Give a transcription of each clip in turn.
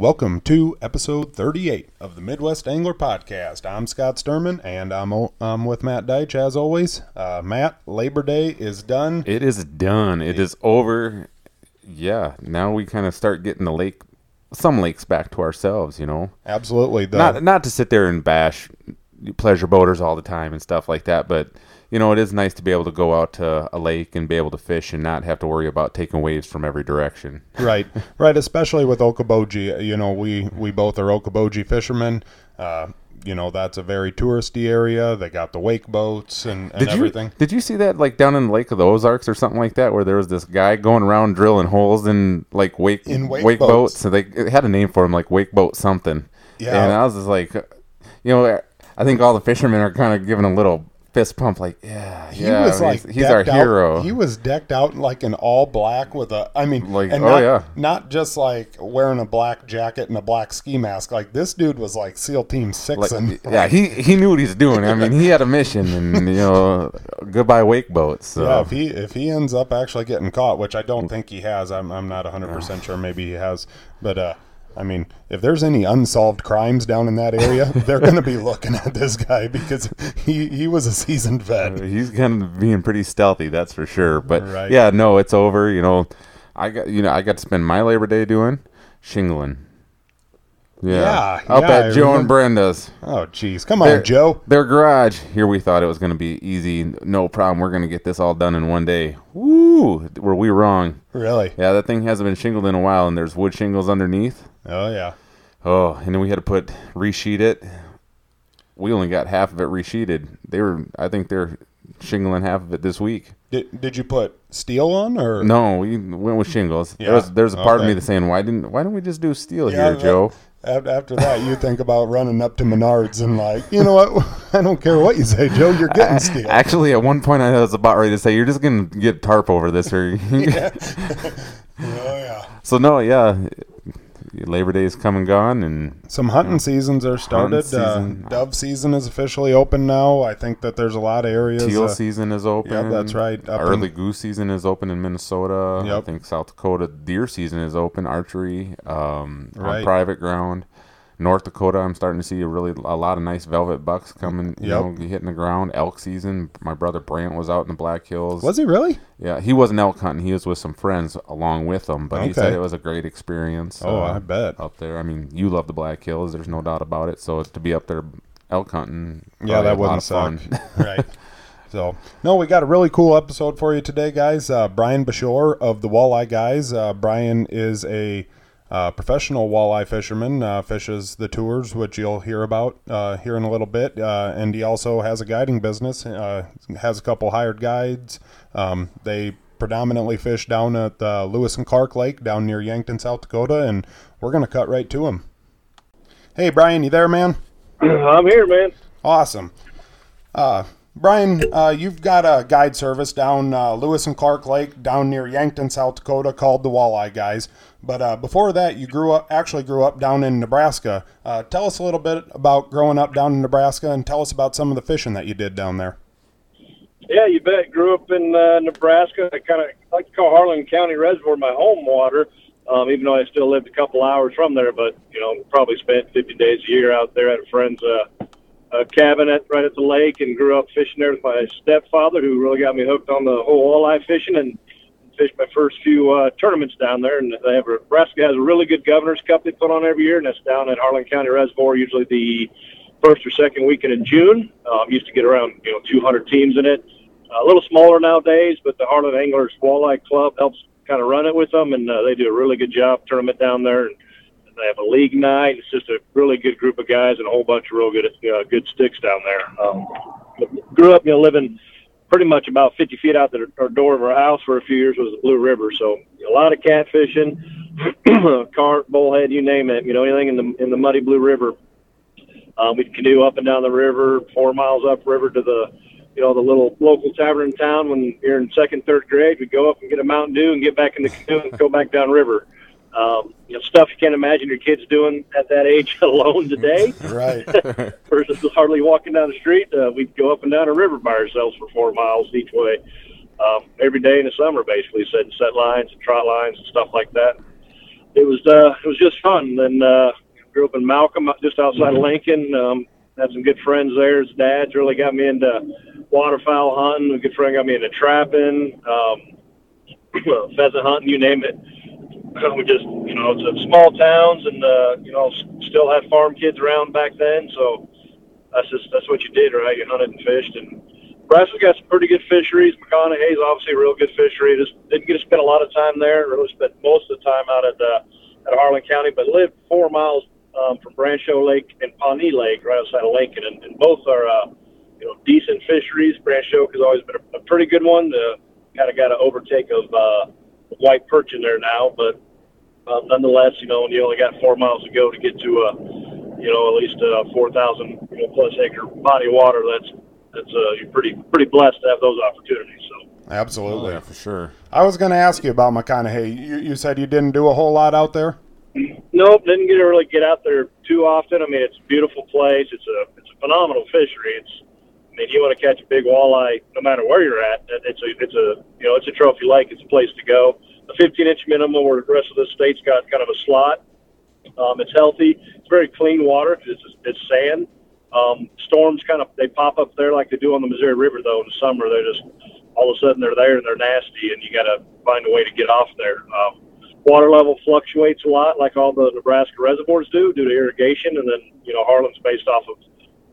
Welcome to episode 38 of the Midwest Angler Podcast. I'm Scott Sturman, and I'm, o- I'm with Matt Deitch as always. Uh, Matt, Labor Day is done. It is done. It is over. Yeah, now we kind of start getting the lake, some lakes back to ourselves. You know, Absolutely. The, not not to sit there and bash pleasure boaters all the time and stuff like that, but you know, it is nice to be able to go out to a lake and be able to fish and not have to worry about taking waves from every direction. right, right. Especially with Okoboji. You know, we, we both are Okoboji fishermen. Uh, you know, that's a very touristy area. They got the wake boats and, and Did everything. you did you see that like down in the Lake of the Ozarks or something like that, where there was this guy going around drilling holes in like wake In wake boats? boats. So they it had a name for him, like wake boat something. Yeah. And I was just like, you know, I think all the fishermen are kind of giving a little fist pump, like, yeah, He yeah, was like he's, he's our out- hero. He was decked out like in all black with a. I mean, Like, and oh, not, yeah. not just like wearing a black jacket and a black ski mask. Like this dude was like SEAL Team Six like, and yeah, he he knew what he's doing. I mean, he had a mission, and you know, goodbye wake boats. So. Yeah, if he if he ends up actually getting caught, which I don't think he has, I'm I'm not 100 percent sure. Maybe he has, but uh, I mean, if there's any unsolved crimes down in that area, they're going to be looking at this guy because he he was a seasoned vet. Uh, he's kind of being pretty stealthy, that's for sure. But Right. yeah, no, it's over. You know, I got you know I got to spend my Labor Day doing shingling. Yeah, Yeah, up yeah, at I Joe remember. and Brenda's. Oh, jeez, come on, Their- Joe. Their garage. Here we thought it was going to be easy, no problem. We're going to get this all done in one day. Woo! Were we wrong? Really? Yeah, that thing hasn't been shingled in a while, and there's wood shingles underneath. Oh yeah. Oh, and then we had to put resheet it. We only got half of it resheeted. They were, I think they're shingling half of it this week. Did did you put steel on or No, we went with shingles. Yeah, There was, there's a part of me that's saying, why didn't why didn't we just do steel Yeah, here, that- Joe? After that, you think about running up to Menards and like, you know what? I don't care what you say, Joe. You're getting steel. Actually, at one point, I was about ready to say, "You're just gonna get tarp over this." Or oh yeah. so no, yeah. Labor Day is come and gone, and Some hunting seasons are started. season. Uh, dove season is officially open now. I think that there's a lot of areas. teal uh, season is open. Yeah, that's right, up Early in- goose season is open in Minnesota. I think South Dakota deer season is open. Archery um, Right. on private ground. North Dakota, I'm starting to see a really a lot of nice velvet bucks coming. You Yep. know, hitting the ground. Elk season. My brother Brant was out in the Black Hills. was he really? Yeah, he wasn't elk hunting. He was with some friends along with him, but he said it was a great experience. Oh, uh, I bet. up there. I mean, you love the Black Hills. There's no doubt about it. So to be up there elk hunting, Yeah, that a lot wouldn't suck. fun. right. So, no, we got a really cool episode for you today, guys. Uh, Brian Bashore of the Walleye Guys. Uh, Brian is a uh, professional walleye fisherman, uh, fishes the tours, which you'll hear about uh, here in a little bit. Uh, and he also has a guiding business, uh, has a couple hired guides. Um, they predominantly fish down at uh, Lewis and Clark Lake down near Yankton, South Dakota. And we're going to cut right to him. Hey, Brian, you there, man? I'm here, man. Awesome. Uh, Brian, uh, you've got a guide service down uh, Lewis and Clark Lake, down near Yankton, South Dakota, called the Walleye Guys. But uh, before that, you grew up, actually grew up down in Nebraska. Uh, tell us a little bit about growing up down in Nebraska, and tell us about some of the fishing that you did down there. Yeah, you bet. Grew up in uh, Nebraska. I kind of like to call Harlan County Reservoir my home water, um, even though I still lived a couple hours from there. But you know, probably spent 50 days a year out there at a friend's uh, cabin right at the lake, and grew up fishing there with my stepfather, who really got me hooked on the whole walleye fishing and fished my first few uh, tournaments down there. And they have a, Nebraska has a really good Governor's Cup they put on every year, and that's down at Harlan County Reservoir, usually the first or second weekend in June. Um, used to get around you know 200 teams in it. a little smaller nowadays, but the Harlan Anglers Walleye Club helps kind of run it with them, and uh, they do a really good job tournament down there. And they have a league night. It's just a really good group of guys and a whole bunch of real good uh, good sticks down there. Um, grew up, you know, living pretty much about 50 feet out the our door of our house for a few years was the Blue River. So a lot of catfishing, carp, bullhead, you name it. You know, anything in the in the muddy Blue River. Um, we'd canoe up and down the river, four miles upriver to the, you know, the little local tavern in town. When you're in second, third grade, we'd go up and get a Mountain Dew and get back in the canoe and go back down river. Um, you know, stuff you can't imagine your kids doing at that age alone today Right. versus hardly walking down the street. Uh, we'd go up and down a river by ourselves for four miles each way, um, every day in the summer, basically, setting set lines and trot lines and stuff like that. it was uh, it was just fun. Then uh, grew up in Malcolm, just outside of Lincoln. Um, had some good friends there. His dad's really got me into waterfowl hunting. A good friend got me into trapping, um, pheasant hunting, you name it. We just, you know, it's a small towns, and uh, you know, still had farm kids around back then. So that's just that's what you did, right? You hunted and fished, and Nebraska's got some pretty good fisheries. McConaughy's obviously a real good fishery. Just didn't get to spend a lot of time there. Really spent most of the time out at uh, at Harlan County, but lived four miles um, from Branched Oak Lake and Pawnee Lake, right outside of Lincoln, and, and both are uh, you know decent fisheries. Branched Oak has always been a, a pretty good one. The kind of got an overtake of uh, white perch in there now, but um, nonetheless, you know, when you only got four miles to go to get to a you know at least a 4,000 you know, plus acre body of water, that's that's uh, you're pretty pretty blessed to have those opportunities. So. Absolutely, Oh, yeah, for sure. I was going to ask you about McConaughy. You, you said you didn't do a whole lot out there. Nope, didn't get to really get out there too often. I mean, it's a beautiful place. It's a it's a phenomenal fishery. It's I mean, you want to catch a big walleye, no matter where you're at. It's a it's a you know it's a trophy lake. It's a place to go. A 15 inch minimum, where the rest of the state's got kind of a slot. Um, it's healthy. It's very clean water. It's it's sand. Um, storms kind of they pop up there like they do on the Missouri River though in the summer. They're just all of a sudden they're there and they're nasty, and you got to find a way to get off there. Um, water level fluctuates a lot, like all the Nebraska reservoirs do, due to irrigation, and then you know Harlan's based off of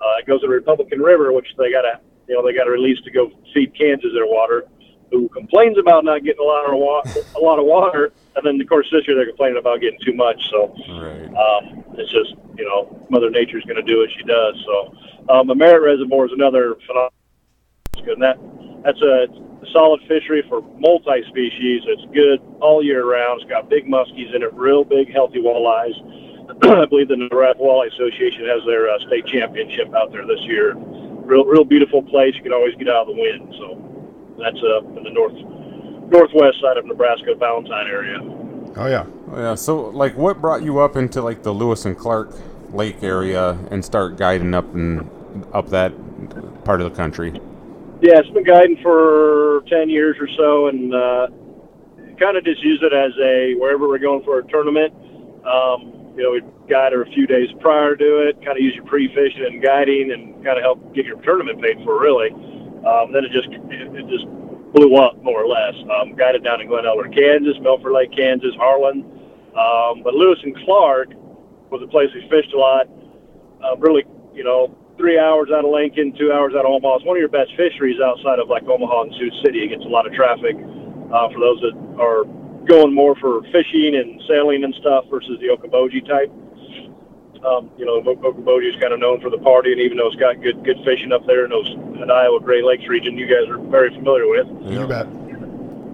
uh, it goes to the Republican River, which they got to you know they got to release to go feed Kansas their water. Who complains about not getting a lot of wa- a lot of water, and then of course this year they're complaining about getting too much. So Right. um, it's just you know Mother Nature's going to do what she does. So um, the Merritt Reservoir is another phenomenal. And that that's a, a solid fishery for multi-species. It's good all year round. It's got big muskies in it, real big healthy walleyes. I believe the Nebraska Walleye Association has their uh, state championship out there this year. Real real beautiful place. You can always get out of the wind. So that's uh, in the north northwest side of Nebraska, Valentine area. Oh yeah. Oh, yeah. So, like, what brought you up into like the Lewis and Clark Lake area and start guiding up and up that part of the country? Yeah, it's been guiding for 10 years or so, and uh, kind of just use it as a wherever we're going for a tournament. Um, you know, we guide her a few days prior to it, kind of use your pre-fishing and guiding, and kind of help get your tournament paid for, really. Um, then it just it, it just blew up more or less. Um, guided down in Glen Elder, Kansas, Milford Lake, Kansas, Harlan. Um, but Lewis and Clark was a place we fished a lot. Uh, really, you know, three hours out of Lincoln, two hours out of Omaha. It's one of your best fisheries outside of like Omaha and Sioux City. It gets a lot of traffic uh, for those that are going more for fishing and sailing and stuff versus the Okoboji type. Um, you know, Okoboji is kind of known for the party, and even though it's got good good fishing up there in those in Iowa Great Lakes region, you guys are very familiar with. You bet.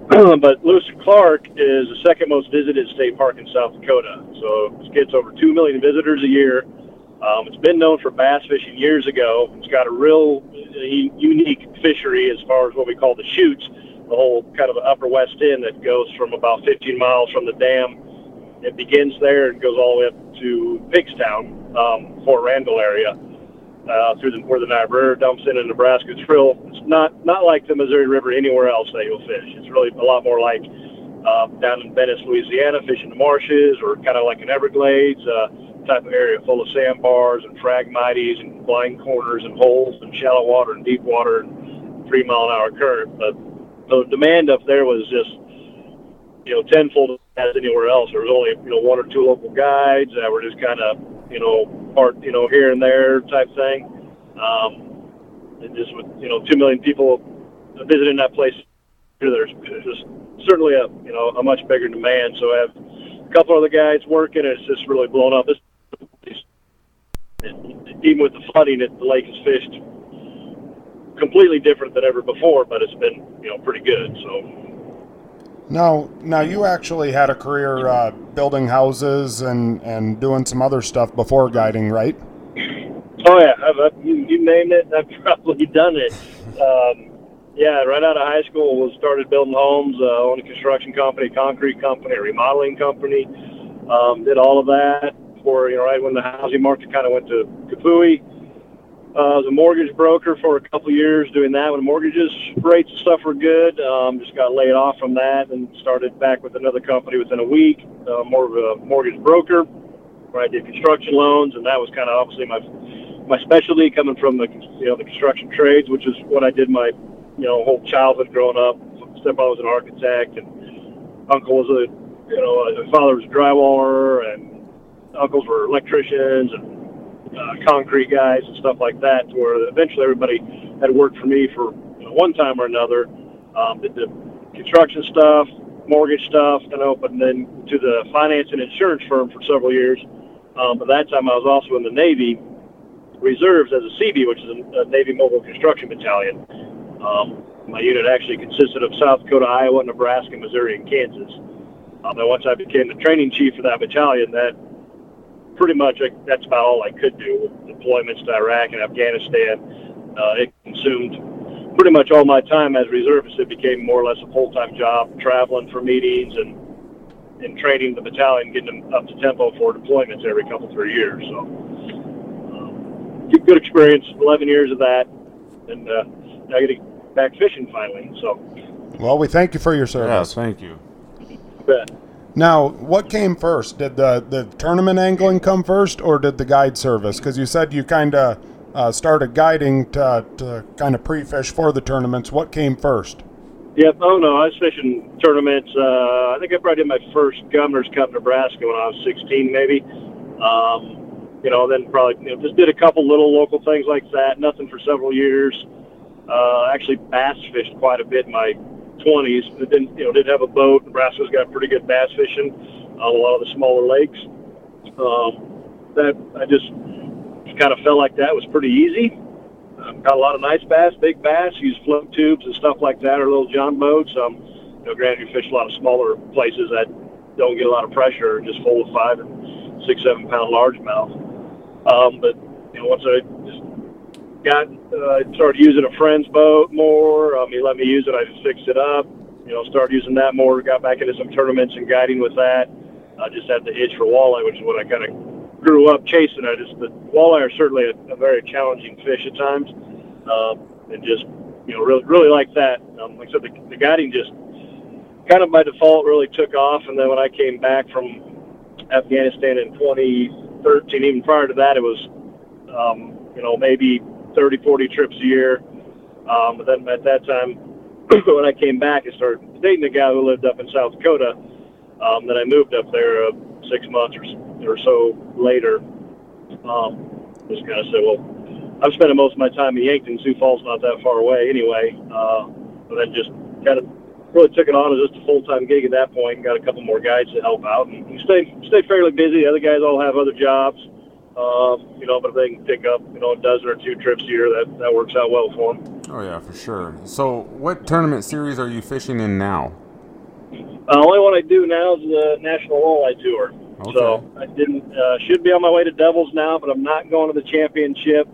but Lewis and Clark is the second most visited state park in South Dakota. So it gets over 2 million visitors a year. Um, it's been known for bass fishing years ago. It's got a real uh, unique fishery as far as what we call the chutes, the whole kind of upper west end that goes from about 15 miles from the dam. It begins there and goes all the way up to Pickstown, um, Fort Randall area, uh, through the, where the Niobrara dumps in in Nebraska. It's real. It's not not like the Missouri River anywhere else that you'll fish. It's really a lot more like uh, down in Venice, Louisiana, fishing the marshes, or kind of like an Everglades uh, type of area full of sandbars and phragmites and blind corners and holes and shallow water and deep water and three mile an hour current. But the demand up there was just you know tenfold as anywhere else. There was only you know one or two local guides that were just kind of you know part you know here and there type thing. Um, and just with you know two million people visiting that place, there's just certainly a you know a much bigger demand. So I have a couple of other guys working, and it's just really blown up. This even with the flooding, it, the lake is fished completely different than ever before, but it's been you know pretty good. So. Now, now you actually had a career uh, building houses and, and doing some other stuff before guiding, right? Oh yeah, I've, I've, you, you named it. I've probably done it. Um, yeah, right out of high school, was started building homes, uh, owned a construction company, concrete company, remodeling company. Um, did all of that for you know right when the housing market kind of went to kapooey. Uh, I was a mortgage broker for a couple years doing that when mortgages rates and stuff were good. Um, just got laid off from that and started back with another company within a week, uh, more of a mortgage broker where I did construction loans, and that was kind of obviously my my specialty coming from the you know the construction trades, which is what I did my you know whole childhood growing up. Stepfather was an architect, and uncle was a you know a father was a drywaller, and uncles were electricians and uh, concrete guys and stuff like that. To where eventually everybody had worked for me for you know, one time or another. Um, did the construction stuff, mortgage stuff, you know, but then to the finance and insurance firm for several years. Um, by that time, I was also in the Navy reserves as a CB, which is a, a Navy Mobile Construction Battalion. Um, my unit actually consisted of South Dakota, Iowa, Nebraska, Missouri, and Kansas. Um, and once I became the training chief for that battalion, that pretty much that's about all I could do. With deployments to Iraq and Afghanistan, uh, it consumed pretty much all my time as reservist. It became more or less a full-time job, traveling for meetings and and training the battalion, getting them up to tempo for deployments every couple three years. So, um, good experience. Eleven years of that, and uh, now getting back fishing finally. So, well, we thank you for your service. Yes, thank you. you bet. Now, what came first? Did the, the tournament angling come first, or did the guide service? Because you said you kind of uh, started guiding to, to kind of pre-fish for the tournaments. What came first? Yep. Oh no, I was fishing tournaments. Uh, I think I probably did my first Governor's Cup Nebraska when I was 16, maybe. Um, you know, then probably you know, just did a couple little local things like that. Nothing for several years. Uh, actually, bass fished quite a bit my 20s. But didn't you know didn't have a boat. Nebraska's got pretty good bass fishing on a lot of the smaller lakes. Um, that I just kind of felt like that was pretty easy. Um, got a lot of nice bass, big bass. Use float tubes and stuff like that, or little john boats. Um, you know, granted, you fish a lot of smaller places that don't get a lot of pressure, just full of five and six, seven pound largemouth. Um, but you know, once I just got uh, started using a friend's boat more, um, he let me use it. I fixed it up. You know, started using that more. Got back into some tournaments and guiding with that. I uh, just had the itch for walleye, which is what I kind of grew up chasing it. Just the walleye are certainly a, a very challenging fish at times, um, and just you know really really like that. Um, like I said, the, the guiding just kind of by default really took off, and then when I came back from Afghanistan in 2013, even prior to that, it was um, you know maybe 30, 40 trips a year. Um, but then at that time, when I came back, I started dating a guy who lived up in South Dakota. Um, then I moved up there uh, six months or or so later, um, just kind of said, well, I'm spending most of my time in Yankton. Sioux Falls not that far away anyway. Uh, but then just kind of really took it on as just a full time gig at that point. And got a couple more guys to help out, and we stayed fairly busy. The other guys all have other jobs, um, you know. But if they can pick up, you know, a dozen or two trips a year, that that works out well for them. Oh yeah, for sure. So, what tournament series are you fishing in now? Uh, only one I do now is the National Walleye Tour. Okay. So I didn't uh, should be on my way to Devils now, but I'm not going to the championship.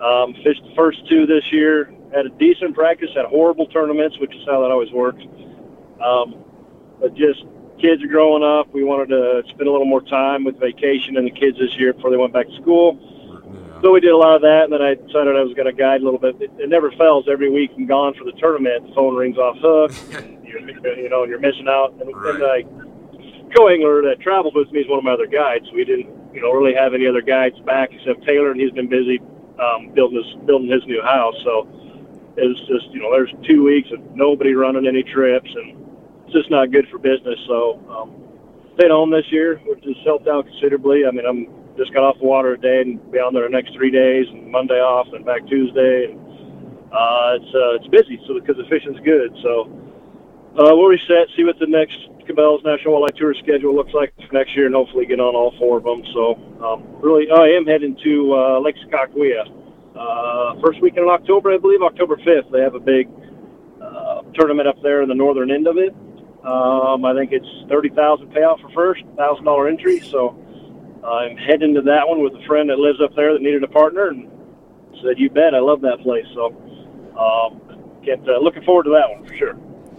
Um, fished the first two this year. Had a decent practice. Had horrible tournaments, which is how that always works. Um, but just kids are growing up. We wanted to spend a little more time with vacation and the kids this year before they went back to school. Yeah. So we did a lot of that, and then I decided I was going to guide a little bit. It, it never fails. Every week I'm gone for the tournament. The phone rings off hook. you're, you know, you're missing out. And, and I co-angler that traveled with me is one of my other guides. We didn't, you know, really have any other guides back except Taylor, and he's been busy um, building his building his new house. So it was just, you know, there's two weeks of nobody running any trips, and it's just not good for business. So um, stayed home this year, which has helped out considerably. I mean, I'm just got off the water today and be on there the next three days, and Monday off, and back Tuesday, and uh, it's uh, it's busy. So because the fishing's good, so. Uh, we'll reset, see what the next Cabela's National Walleye Tour schedule looks like next year, and hopefully get on all four of them. So, um, really, I am heading to uh, Lake Sakakawea. Uh, first weekend in October, I believe, October 5th. They have a big uh, tournament up there in the northern end of it. Um, I think it's 30000 payout for first, $1,000 entry. So, I'm heading to that one with a friend that lives up there that needed a partner and said, You bet, I love that place. So, um, get uh, looking forward to that one for sure.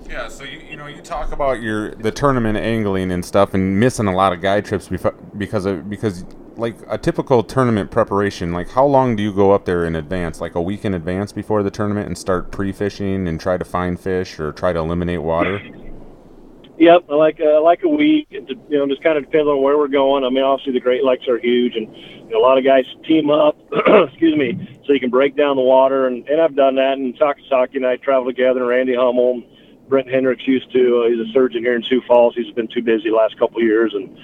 Yeah, so you, you know you talk about your the tournament angling and stuff and missing a lot of guide trips because of because like a typical tournament preparation, like how long do you go up there in advance? Like a week in advance before the tournament and start pre-fishing and try to find fish or try to eliminate water? Yep, I like uh, like a week. It, you know, just kind of depends on where we're going. I mean, obviously the Great Lakes are huge, and you know, a lot of guys team up. excuse me, so you can break down the water, and, and I've done that. And Takasaki and I travel together. And Randy Hummel, Brent Hendricks used to. Uh, he's a surgeon here in Sioux Falls. He's been too busy the last couple of years, and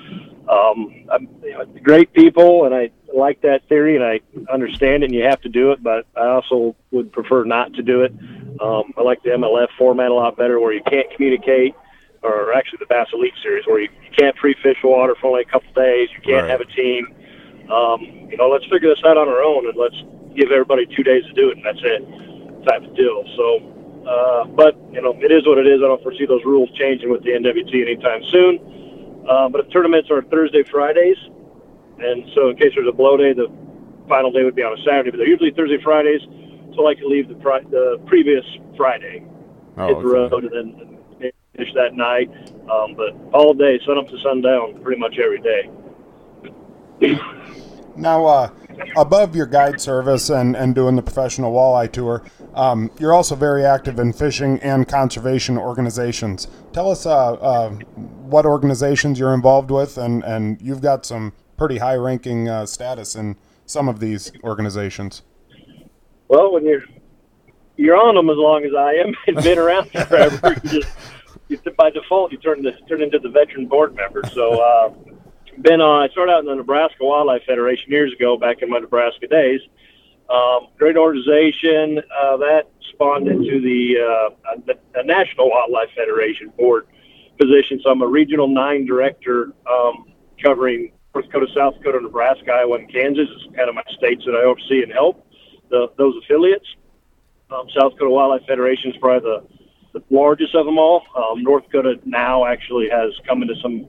um, I'm, you know, great people, and I like that theory, and I understand it, and you have to do it. But I also would prefer not to do it. Um, I like the MLF format a lot better, where you can't communicate or actually the Bass Elite Series, where you, you can't free fish water for only a couple days. You can't right. have a team. Um, you know, let's figure this out on our own, and let's give everybody two days to do it, and that's it, type of deal. So, uh, but you know, it is what it is. I don't foresee those rules changing with the NWT anytime soon. Uh, but the tournaments are Thursday, Fridays, and so in case there's a blow day, the final day would be on a Saturday. But they're usually Thursday, Fridays. So I like to leave the, pri- the previous Friday, oh, hit the road, and then finish that night. Um, but all day, sun up to sundown, pretty much every day. Now, uh, above your guide service and, and doing the professional walleye tour, um, you're also very active in fishing and conservation organizations. Tell us uh, uh, what organizations you're involved with, and, and you've got some pretty high ranking uh, status in some of these organizations. Well, when you're you're on them as long as I am and been around forever, you just you, by default you turn this turn into the veteran board member. So uh, been on. I started out in the Nebraska Wildlife Federation years ago, back in my Nebraska days. Um, great organization uh, that spawned into the, uh, National Wildlife Federation board position. So I'm a regional nine director um, covering North Dakota, South Dakota, Nebraska, Iowa, and Kansas. It's kind of my states that I oversee and help the, those affiliates. Um, South Dakota Wildlife Federation is probably the the largest of them all. Um, North Dakota now actually has come into some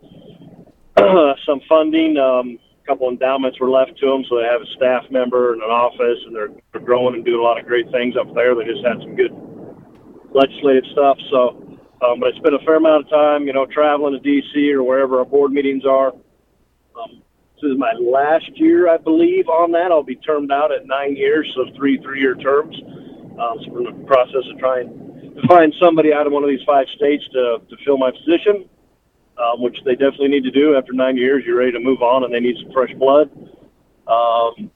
some funding. Um, a couple endowments were left to them, so they have a staff member and an office, and they're, they're growing and doing a lot of great things up there. They just had some good legislative stuff. So, um, but it's been a fair amount of time, you know, traveling to D.C. or wherever our board meetings are. Um, this is my last year, I believe, on that. I'll be termed out at nine years, so three three-year terms. Um, so we're in the process of trying find somebody out of one of these five states to, to fill my position, um, which they definitely need to do. After nine years, you're ready to move on, and they need some fresh blood. Um,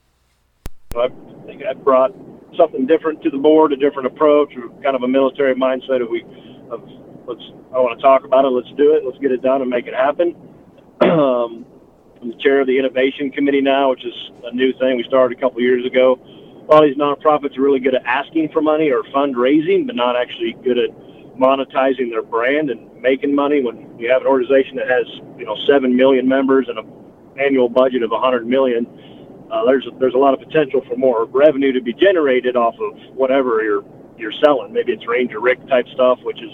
I think I brought something different to the board, a different approach, kind of a military mindset of we, of let's, I want to talk about it, let's do it, let's get it done and make it happen. um, I'm the chair of the innovation committee now, which is a new thing we started a couple years ago a lot of these nonprofits are really good at asking for money or fundraising, but not actually good at monetizing their brand and making money. When you have an organization that has you know seven million members and an annual budget of a hundred million, uh, there's there's a lot of potential for more revenue to be generated off of whatever you're you're selling. Maybe it's Ranger Rick type stuff, which is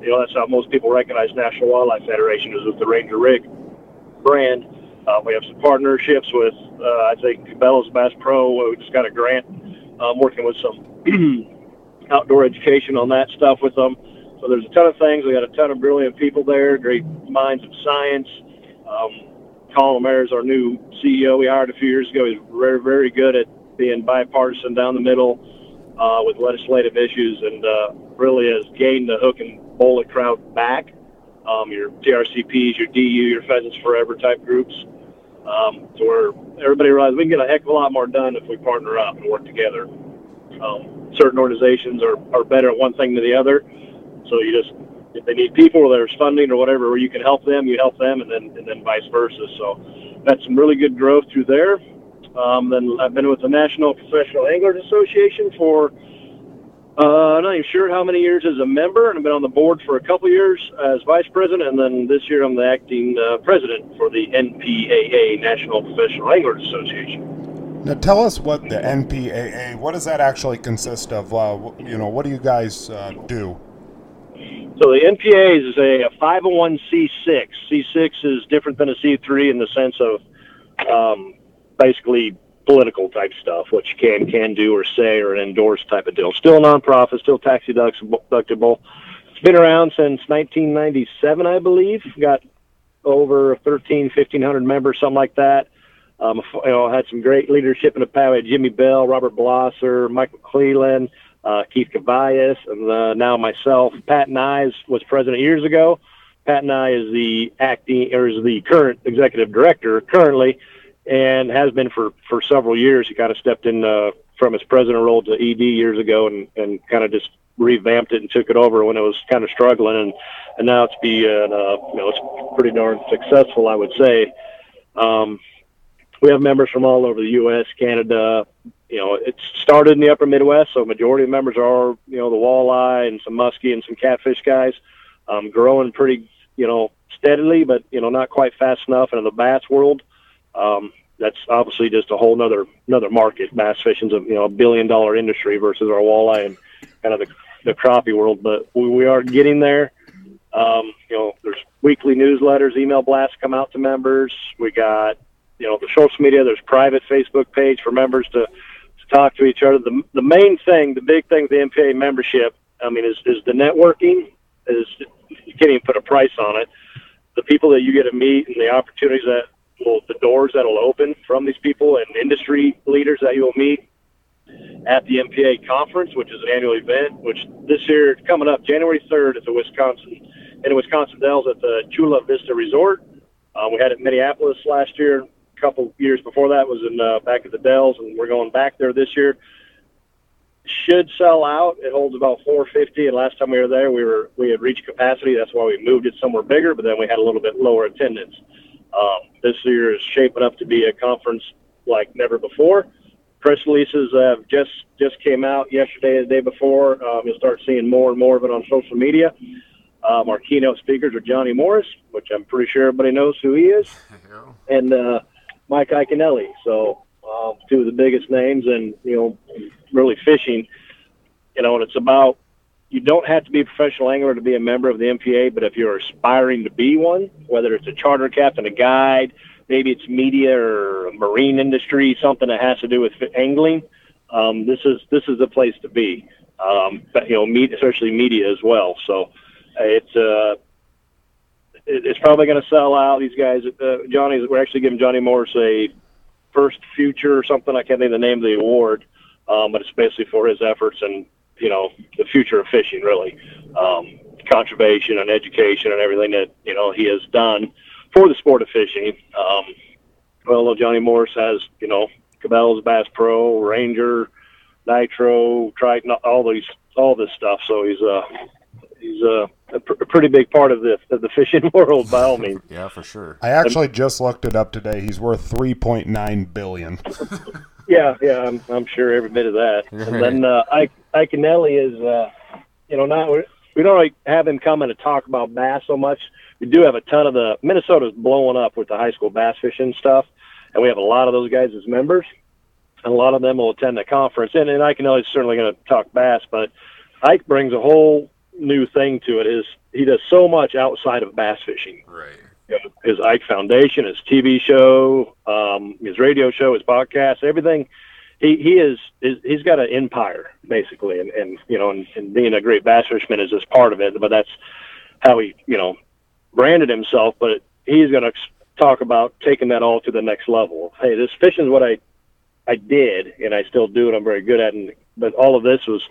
you know that's how most people recognize National Wildlife Federation is with the Ranger Rick brand. Uh, we have some partnerships with, uh, I think, Cabela's Bass Pro. We just got a grant um, working with some outdoor education on that stuff with them. So there's a ton of things. We got a ton of brilliant people there, great minds of science. Um, Collin O'Mara is our new CEO. We hired a few years ago. He's very, very good at being bipartisan down the middle uh, with legislative issues and uh, really has gained the hook and bullet crowd back. Um, your TRCPs, your DU, your Pheasants Forever type groups um, to where everybody realizes we can get a heck of a lot more done if we partner up and work together. Um, certain organizations are, are better at one thing than the other. So you just, if they need people or there's funding or whatever where you can help them, you help them, and then and then vice versa. So that's some really good growth through there. Um, then I've been with the National Professional Anglers Association for uh, I'm not even sure how many years as a member, and I've been on the board for a couple years as vice president, and then this year I'm the acting uh, president for the NPAA, National Professional Anglers Association. Now, tell us what the NPAA. What does that actually consist of? Uh, you know, what do you guys uh, do? So the NPA is a, a 501c6. C6 is different than a C3 in the sense of um, basically political type stuff, what you can can do or say or endorse type of deal. Still a nonprofit, still tax deductible, it's been around since 1997, I believe. Got over 13, 1500 members, something like that. Um, you know, had some great leadership in the past. Jimmy Bell, Robert Blosser, Mike McClellan, uh, Keith Kavajecz, and uh, now myself. Pat Nyes was president years ago. Pat Nye is the acting or is the current executive director currently, and has been for for several years. He kind of stepped in uh, from his president role to ED years ago, and and kind of just revamped it and took it over when it was kind of struggling, and and now it's be uh, you know it's pretty darn successful, I would say. Um, we have members from all over the U.S., Canada. You know, it started in the upper Midwest, so majority of members are you know the walleye and some muskie and some catfish guys. Um, growing pretty you know steadily, but you know not quite fast enough. And in the bass world, um, that's obviously just a whole nother another market. Bass fishing's a you know a billion dollar industry versus our walleye and kind of the the crappie world. But we, we are getting there. Um, you know, there's weekly newsletters, email blasts come out to members. We got you know the social media. There's private Facebook page for members to, to talk to each other. The the main thing, the big thing, the MPA membership. I mean, is is the networking. Is you can't even put a price on it. The people that you get to meet and the opportunities that will, the doors that'll open from these people and industry leaders that you'll meet at the MPA conference, which is an annual event. Which this year coming up January 3rd at the Wisconsin in Wisconsin Dells at the Chula Vista Resort. Uh, we had it in Minneapolis last year A couple years before that was in uh, back at the Dells, and we're going back there this year. Should sell out. It holds about 450, and last time we were there, we were we had reached capacity. That's why we moved it somewhere bigger, but then we had a little bit lower attendance. Um, this year is shaping up to be a conference like never before. Press releases have just just came out yesterday, the day before. Um, you'll start seeing more and more of it on social media. Um, our keynote speakers are Johnny Morris, which I'm pretty sure everybody knows who he is, and uh, Mike Iaconelli. So um, two of the biggest names, and you know, really fishing. You know, and it's about you don't have to be a professional angler to be a member of the MPA, but if you're aspiring to be one, whether it's a charter captain, a guide, maybe it's media or marine industry, something that has to do with angling, um, this is this is the place to be. Um, but you know, especially media as well. So it's uh, it's probably going to sell out. These guys, uh, Johnny's, we're actually giving Johnny Morris a first future or something. I can't think of the name of the award, um, but it's basically for his efforts and you know the future of fishing, really, um, conservation and education and everything that you know he has done for the sport of fishing. Um, well, Johnny Morris has you know Cabela's Bass Pro, Ranger, Nitro, Triton, all these all this stuff. So he's uh he's uh, a, pr- a pretty big part of the of the fishing world by all means. yeah, for sure. I actually just looked it up today. He's worth three point nine billion. yeah, yeah, I'm I'm sure every bit of that. And then uh, Ike Iaconelli is, uh, you know, not we don't really have him coming to talk about bass so much. We do have a ton of the Minnesota's blowing up with the high school bass fishing stuff, and we have a lot of those guys as members, and a lot of them will attend the conference. And, and Iaconelli is certainly going to talk bass, but Ike brings a whole new thing to it is he does so much outside of bass fishing. Right. You know, his Ike Foundation, his TV show, um, his radio show, his podcast, everything. He he is, is he's got an empire basically, and, and you know, and, and being a great bass fisherman is just part of it. But that's how he you know branded himself. But he's going to talk about taking that all to the next level. Hey, this fishing is what I I did, and I still do, and I'm very good at. And but all of this was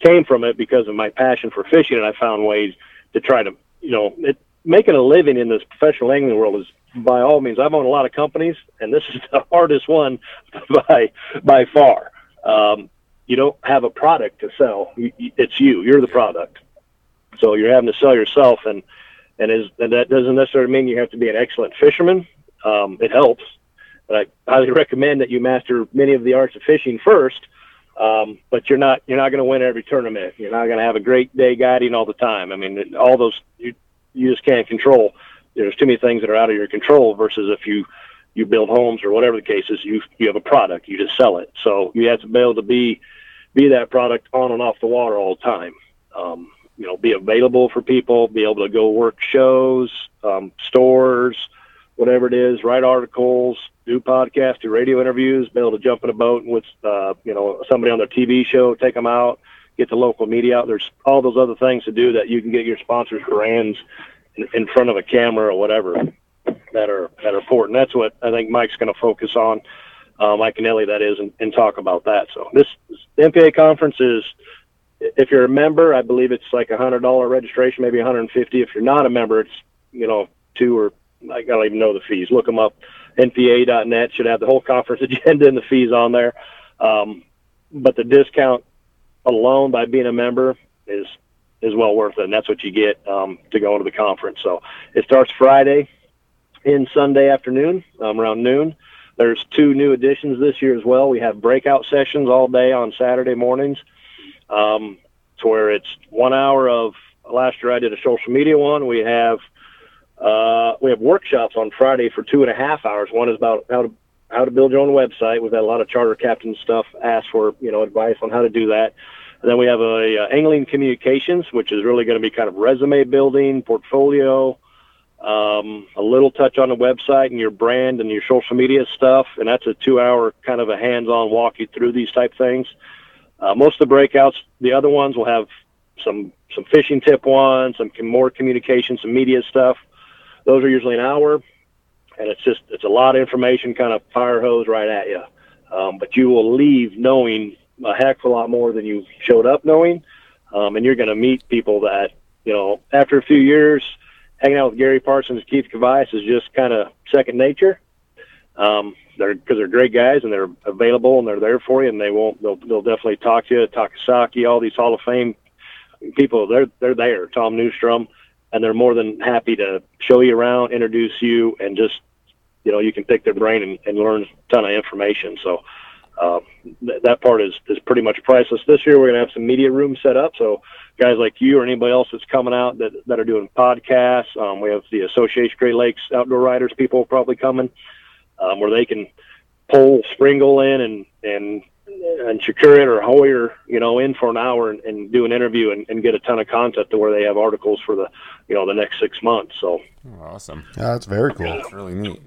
came from it because of my passion for fishing, and I found ways to try to, you know, it, making a living in this professional angling world is by all means. I've owned a lot of companies, and this is the hardest one by by far. Um, you don't have a product to sell; it's you. You're the product, so you're having to sell yourself, and and is and that doesn't necessarily mean you have to be an excellent fisherman. Um, it helps, but I highly recommend that you master many of the arts of fishing first um, but you're not you're not going to win every tournament. You're not going to have a great day guiding all the time. I mean, all those you just can't control. There's too many things that are out of your control. Versus if you you build homes or whatever the case is, you you have a product, you just sell it. So you have to be able to be be that product on and off the water all the time. Um, you know, be available for people, be able to go work shows, um, stores, whatever it is, write articles, do podcasts, do radio interviews, be able to jump in a boat with, uh, you know, somebody on their TV show, take them out, get the local media out. There's all those other things to do that you can get your sponsors' brands in, in front of a camera or whatever that are that are important. That's what I think Mike's going to focus on. Uh, Mike Iaconelli, that is, and, and talk about that. So this, the NPA conference is, if you're a member, I believe it's like a hundred dollar registration, maybe 150. If you're not a member, it's you know two or I don't even know the fees. Look them up. NPA.net should have the whole conference agenda and the fees on there. Um, but the discount alone by being a member is is well worth it, and that's what you get um, to go into the conference. So it starts Friday in Sunday afternoon um, around noon. There's two new additions this year as well. We have breakout sessions all day on Saturday mornings, um, to where it's one hour of. Last year I did a social media one. We have uh, we have workshops on Friday for two and a half hours. One is about how to how to build your own website. We've had a lot of charter captain stuff ask for you know advice on how to do that. And then we have a, a angling communications, which is really going to be kind of resume building, portfolio, um, a little touch on the website and your brand and your social media stuff. And that's a two-hour kind of a hands-on walk you through these type things. Uh, most of the breakouts, the other ones will have some some fishing tip ones, some more communication, some media stuff. Those are usually an hour, and it's just it's a lot of information, kind of fire hose right at you. Um, but you will leave knowing a heck of a lot more than you showed up knowing, um, and you're going to meet people that you know after a few years hanging out with Gary Parsons, Keith Kavajecz is just kind of second nature. Um, they're because they're great guys and they're available and they're there for you and they won't they'll they'll definitely talk to you. Takasaki, all these Hall of Fame people, they're they're there. Tom Neustrom, and they're more than happy to show you around, introduce you, and just you know you can pick their brain and, and learn a ton of information. So. Uh, th- that part is, is pretty much priceless. This year, we're going to have some media rooms set up. So guys like you or anybody else that's coming out that, that are doing podcasts. Um, we have the Association Great Lakes Outdoor Writers people probably coming, um, where they can pull Springle in and and and Shakurin or Hoyer, you know, in for an hour and, and do an interview and, and, get a ton of content to where they have articles for the, you know, the next six months. So oh, awesome. Yeah, that's very cool. That's really neat.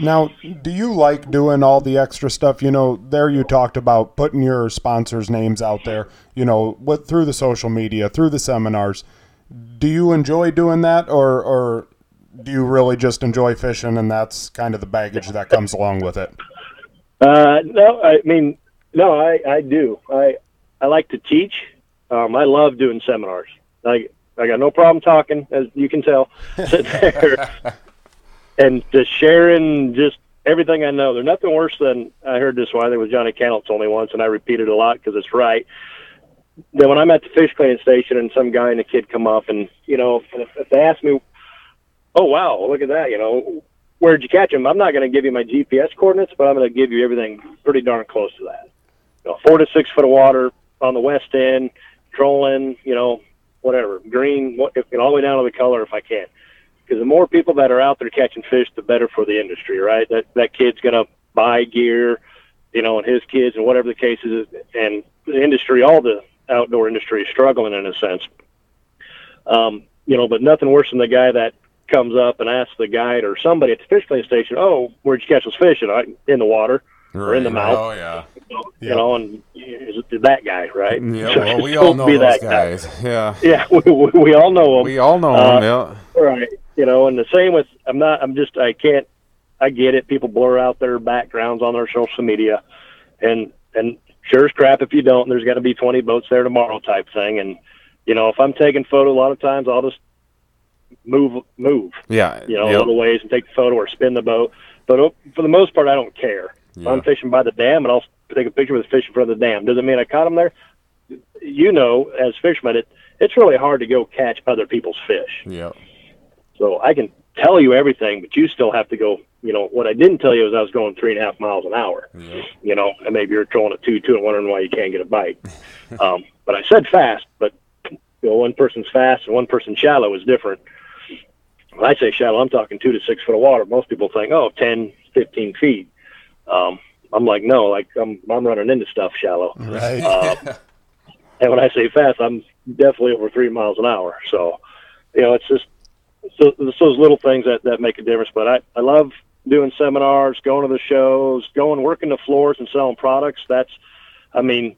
Now, do you like doing all the extra stuff? You know, there you talked about putting your sponsors' names out there, you know, what through the social media, through the seminars. Do you enjoy doing that or or do you really just enjoy fishing and that's kind of the baggage that comes along with it? Uh, no, I mean, no, I, I do. I I like to teach. Um, I love doing seminars. I I got no problem talking, as you can tell. Sit there and just sharing just everything I know. There's nothing worse than I heard this one. I think it was Johnny Cannell told me once, and I repeat it a lot because it's right. That when I'm at the fish cleaning station and some guy and a kid come up, and you know, if, if they ask me, "Oh wow, look at that," you know, where'd you catch him? I'm not going to give you my GPS coordinates, but I'm going to give you everything pretty darn close to that. You know, four to six foot of water on the west end, trolling, you know, whatever, green, what, if, all the way down to the color if I can because the more people that are out there catching fish, the better for the industry, right? That that kid's going to buy gear, you know, and his kids and whatever the case is, and the industry, all the outdoor industry is struggling in a sense. Um, you know, but nothing worse than the guy that comes up and asks the guide or somebody at the fish cleaning station, "Oh, where'd you catch those fish?" And I, in the water right. or in the mouth. Oh yeah. You know, and that guy, right? Yeah, so well, we all know those guys. Guy. Yeah, yeah, we, we, we, all know them. We all know uh, them. Yeah, right you know, and the same with I'm not I'm just I can't I get it. People blur out their backgrounds on their social media, and and sure as crap if you don't, there's got to be 20 boats there tomorrow type thing. And you know, if I'm taking photo, a lot of times I'll just move move. Yeah. You know, yep. a little ways and take the photo or spin the boat. But uh, for the most part, I don't care. Yeah. I'm fishing by the dam, and I'll take a picture with the fish in front of the dam. Doesn't mean I caught them there. You know, as fishermen, it it's really hard to go catch other people's fish. Yeah. So I can tell you everything, but you still have to go. You know, what I didn't tell you is I was going three and a half miles an hour. Yeah. You know, and maybe you're trolling at two, two, and wondering why you can't get a bite. um, but I said fast, but you know, one person's fast and one person shallow is different. When I say shallow, I'm talking two to six foot of water. Most people think, oh, 10, 15 feet. Um, I'm like, no, like I'm, I'm running into stuff shallow. Right. Uh, and when I say fast, I'm definitely over three miles an hour. So, you know, it's just so it's those little things that, that make a difference. But I, I love doing seminars, going to the shows, going working the floors and selling products. That's, I mean,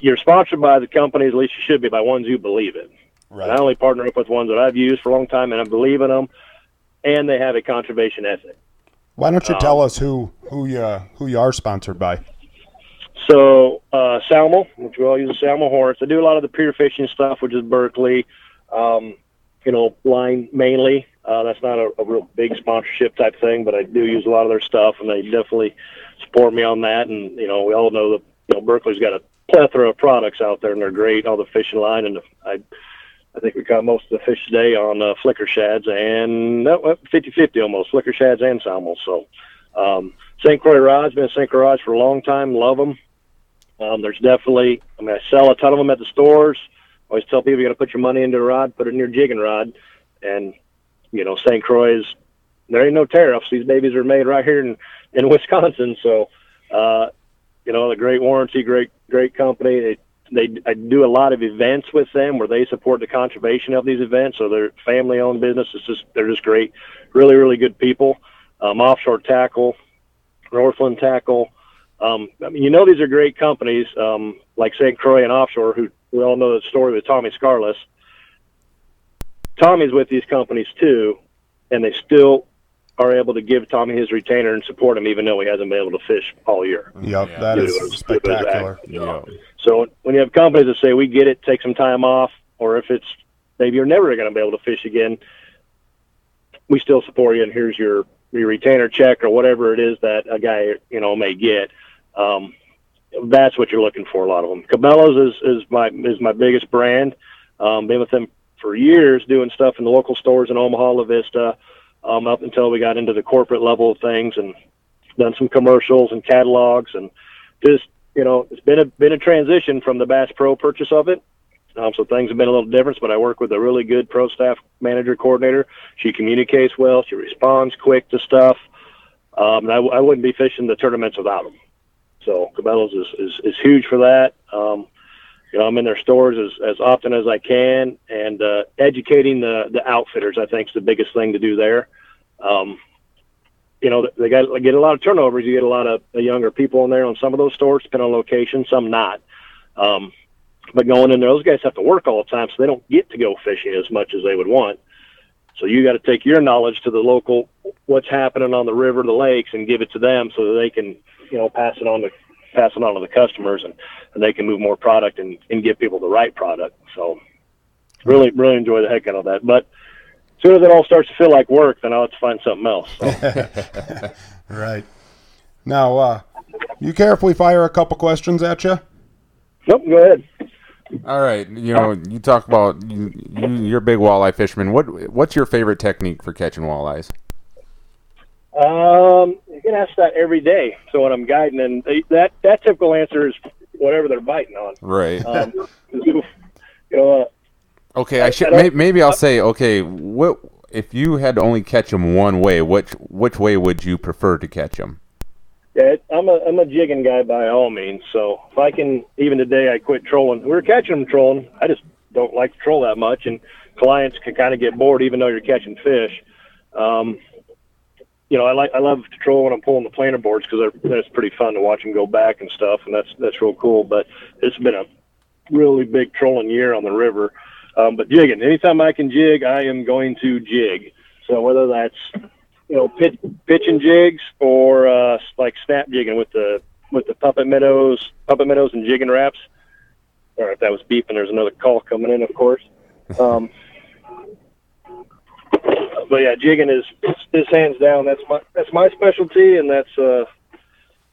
you're sponsored by the companies, at least you should be by ones you believe in. Right. And I only partner up with ones that I've used for a long time and I believe in them, and they have a conservation ethic. Why don't you tell us who who you who you are sponsored by? So uh, Salmo, which we all use the Salmo Hornets. I do a lot of the Pure Fishing stuff, which is Berkley, um, you know, line mainly. Uh, that's not a, a real big sponsorship type thing, but I do use a lot of their stuff, and they definitely support me on that. And you know, we all know that you know Berkley's got a plethora of products out there, and they're great. All the fishing line, and I, I think we caught most of the fish today on uh, flicker shads and went 50-50 almost flicker shads and salmon. So um, St. Croix rods been St. Croix rods for a long time. Love them. Um, there's definitely, I mean, I sell a ton of them at the stores. always tell people you got to put your money into a rod, put it in your jigging rod, and you know St. Croix is there ain't no tariffs. These babies are made right here in in Wisconsin, so uh, you know a great warranty, great great company. They, they I do a lot of events with them where they support the conservation of these events. So they're family owned business. It's just they're just great, really really good people. Um, offshore tackle, Northland tackle. Um, I mean, you know, these are great companies um, like St. Croix and Offshore, who we all know the story with Tommy Skarlis. Tommy's with these companies too, and they still are able to give Tommy his retainer and support him, even though he hasn't been able to fish all year. Yep, Yeah. that Due is to his- due to his spectacular. act, you know. Yeah. So when you have companies that say we get it, take some time off, or if it's maybe you're never going to be able to fish again, we still support you, and here's your your retainer check or whatever it is that a guy you know may get. Um, that's what you're looking for. A lot of them. Cabela's is is my is my biggest brand. Um, been with them for years, doing stuff in the local stores in Omaha, La Vista, um, up until we got into the corporate level of things and done some commercials and catalogs and just you know, it's been a been a transition from the Bass Pro purchase of it. Um, so things have been a little different, but I work with a really good pro staff manager coordinator. She communicates well. She responds quick to stuff. Um, and I, I wouldn't be fishing the tournaments without them. So Cabela's is, is, is huge for that. Um, you know, I'm in their stores as, as often as I can and uh, educating the, the outfitters, I think, is the biggest thing to do there. Um, you know, they got they get a lot of turnovers. You get a lot of uh, younger people in there on some of those stores, depending on location, some not. Um, but going in there, those guys have to work all the time, so they don't get to go fishing as much as they would want. So you got to take your knowledge to the local, what's happening on the river, the lakes, and give it to them so that they can, you know, pass it on to pass it on to the customers, and, and they can move more product and, and give people the right product. So really, really enjoy the heck out of that. But as soon as it all starts to feel like work, then I'll have to find something else. So. Right. Now, uh, you care if we fire a couple questions at you? nope, go ahead. All right, you know, you talk about you, you you're a big walleye fisherman. What what's your favorite technique for catching walleyes? Um, you can ask that every day. So when I'm guiding, and they, that that typical answer is whatever they're biting on. Right. Um, you know, uh, Okay, I should I may, maybe I'll say okay. What if you had to only catch them one way? Which which way would you prefer to catch them? yeah, I'm a I'm a jigging guy by all means. So if I can, even today, I quit trolling. We were catching them trolling. I just don't like to troll that much, and clients can kind of get bored even though you're catching fish. Um, you know, I like I love to troll when I'm pulling the planer boards because that's pretty fun to watch them go back and stuff, and that's that's real cool. But it's been a really big trolling year on the river. Um, but jigging, anytime I can jig, I am going to jig. So whether that's you know pitch, pitching jigs or uh, like snap jigging with the with the puppet minnows, puppet minnows and Jigging Raps. Or if that was beeping, there's another call coming in, of course. Um, but yeah, jigging is is hands down. That's my that's my specialty, and that's uh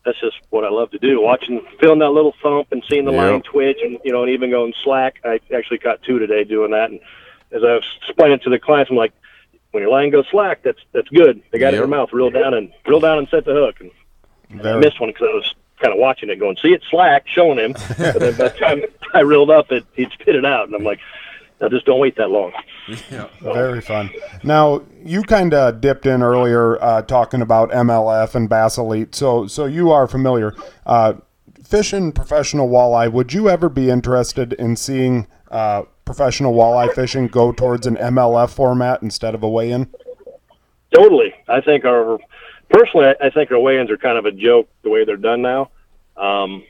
that's just what I love to do. Watching, feeling that little thump and seeing the Yeah. line twitch, and you know, and even going slack. I actually caught two today doing that. And as I was explaining to the clients, I'm like, when your line goes slack, that's that's good. They got it in their mouth, reel down and reel down and set the hook. And I missed one because I was kind of watching it, going, see it slack, showing him. but then by the time I reeled up, it he'd spit it out, and I'm like, now just don't wait that long. Yeah. Very fun. Now, you kind of dipped in earlier uh, talking about MLF and Bass Elite, so so you are familiar. Uh, fishing professional walleye, would you ever be interested in seeing uh, professional walleye fishing go towards an MLF format instead of a weigh-in? Totally. I think our personally, I I think our weigh-ins are kind of a joke the way they're done now. Um,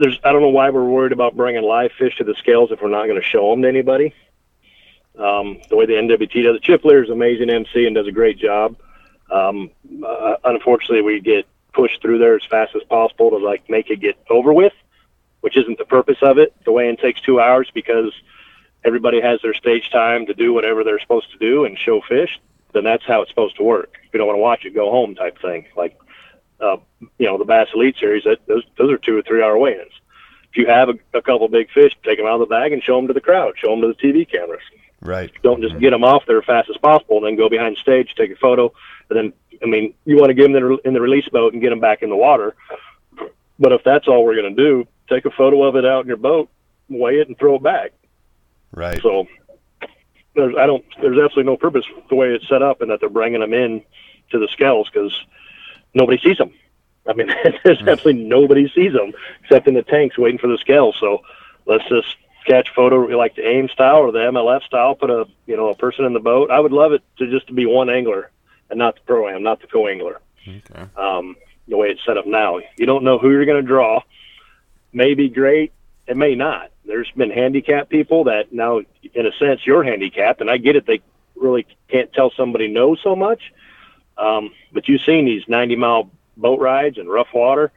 there's I don't know why we're worried about bringing live fish to the scales if we're not going to show them to anybody. Um, the way the NWT does it, Chip Leer is amazing MC and does a great job. Um, uh, unfortunately, we get pushed through there as fast as possible to like make it get over with, which isn't the purpose of it. The weigh-in takes two hours because everybody has their stage time to do whatever they're supposed to do and show fish. Then that's how it's supposed to work. If you don't want to watch it, go home type thing. Like, uh, you know, the Bass Elite Series, that, those those are two or three hour weigh-ins. If you have a, a couple big fish, take them out of the bag and show them to the crowd. Show them to the TV cameras. Right. Don't just get them off there as fast as possible and then go behind the stage, take a photo, and then I mean you want to get them in the, in the release boat and get them back in the water. But if that's all we're going to do, take a photo of it out in your boat, weigh it, and throw it back. Right. So there's I don't there's absolutely no purpose the way it's set up and that they're bringing them in to the scales because nobody sees them. I mean, there's absolutely nobody sees them except in the tanks waiting for the scale. So let's just catch photo like the AIM style or the MLF style. Put a you know a person in the boat. I would love it to just to be one angler and not the pro am, not the co angler. Okay. Um, the way it's set up now, you don't know who you're going to draw. May be great, it may not. There's been handicapped people that now, in a sense, you're handicapped, and I get it. They really can't tell somebody no so much. Um, but you've seen these 90 mile boat rides and rough water,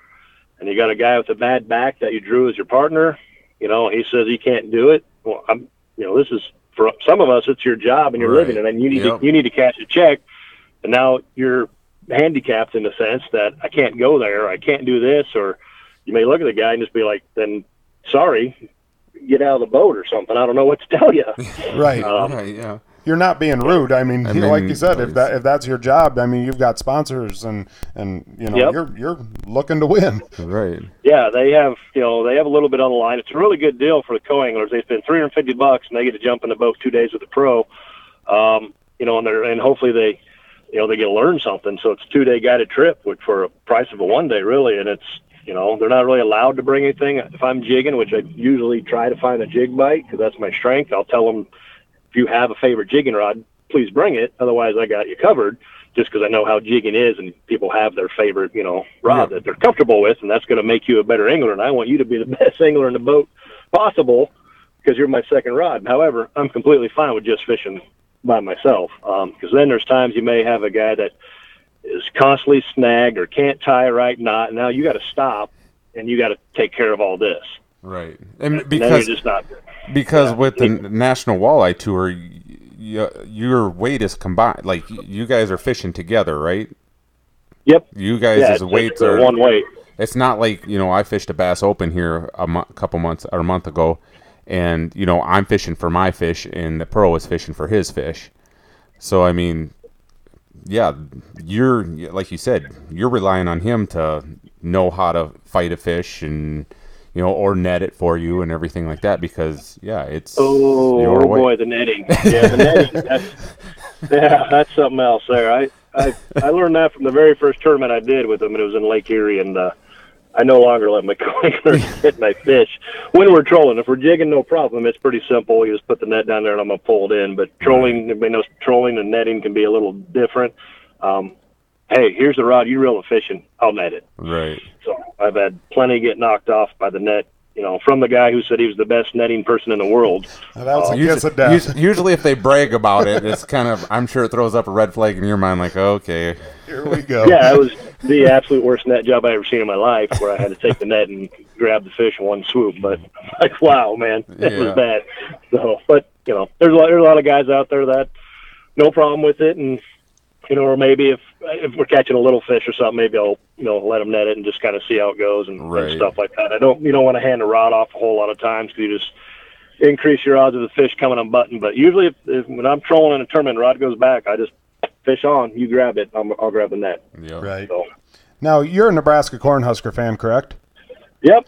and you got a guy with a bad back that you drew as your partner. You know, he says he can't do it. Well, I'm, you know, this is for some of us, it's your job and you're Right. living, and then you need Yep. to you need to cash a check, and now you're handicapped in the sense that I can't go there, I can't do this, or you may look at the guy and just be like, then sorry, get out of the boat or something. I don't know what to tell you. Right. Um, right. Yeah. You're not being rude. I mean, I you know, like you said, if that if that's your job, I mean, you've got sponsors and and you know, Yep. you're you're looking to win. Right. Yeah, they have you know they have a little bit on the line. It's a really good deal for the co-anglers. They spend 350 bucks and they get to jump in the boat two days with the pro. Um, you know, and they're and hopefully they you know they get to learn something. So it's a two day guided trip, which for a price of a one day really, and it's you know they're not really allowed to bring anything. If I'm jigging, which I usually try to find a jig bite because that's my strength, I'll tell them if you have a favorite jigging rod, please bring it. Otherwise, I got you covered. Just because I know how jigging is, and people have their favorite, you know, rod Yeah. that they're comfortable with, and that's going to make you a better angler. And I want you to be the best angler in the boat possible because you're my second rod. However, I'm completely fine with just fishing by myself um, because then there's times you may have a guy that is constantly snagged or can't tie a right knot. And now you got to stop and you got to take care of all this. Right. And And because just not. because yeah. with the National Walleye Tour, y- y- your weight is combined. Like you guys are fishing together, right? Yep. You guys' Yeah, it's weights basically are one weight. It's not like you know I fished a Bass Open here a mo- couple months or a month ago, and you know I'm fishing for my fish, and the pro is fishing for his fish. So I mean, yeah, you're like you said, you're relying on him to know how to fight a fish and you know or net it for you and everything like that because yeah, it's Oh, your oh boy, the netting. Yeah, the netting. That's, yeah, that's something else there. I, I I learned that from the very first tournament I did with them, and it was in Lake Erie, and uh, I no longer let my anglers hit my fish when we're trolling. If we're jigging, no problem. It's pretty simple. You just put the net down there, and I'm gonna pull it in. But trolling, everybody knows trolling and netting can be a little different. Um, hey, here's the rod. You reel the fishing. I'll net it. right. So I've had plenty get knocked off by the net. You know, from the guy who said he was the best netting person in the world. Now, that's uh, a kiss Usually, death. usually, if they brag about it, it's kind of I'm sure it throws up a red flag in your mind, like okay, Here we go. yeah, it was the absolute worst net job I ever seen in my life, where I had to take the net and grab the fish in one swoop. But like, wow, man, it Yeah. was bad. So, but you know, there's a lot, there's a lot of guys out there that no problem with it, and you know, or maybe if if we're catching a little fish or something, maybe I'll you know let them net it and just kind of see how it goes and, Right. and stuff like that. I don't you don't want to hand the rod off a whole lot of times because you just increase your odds of the fish coming on button. But usually, if, if when I'm trolling in a tournament, rod goes back, I just fish on. You grab it, I'm, I'll grab the net. yeah, Right. So, Now you're a Nebraska Cornhusker fan, correct? yep.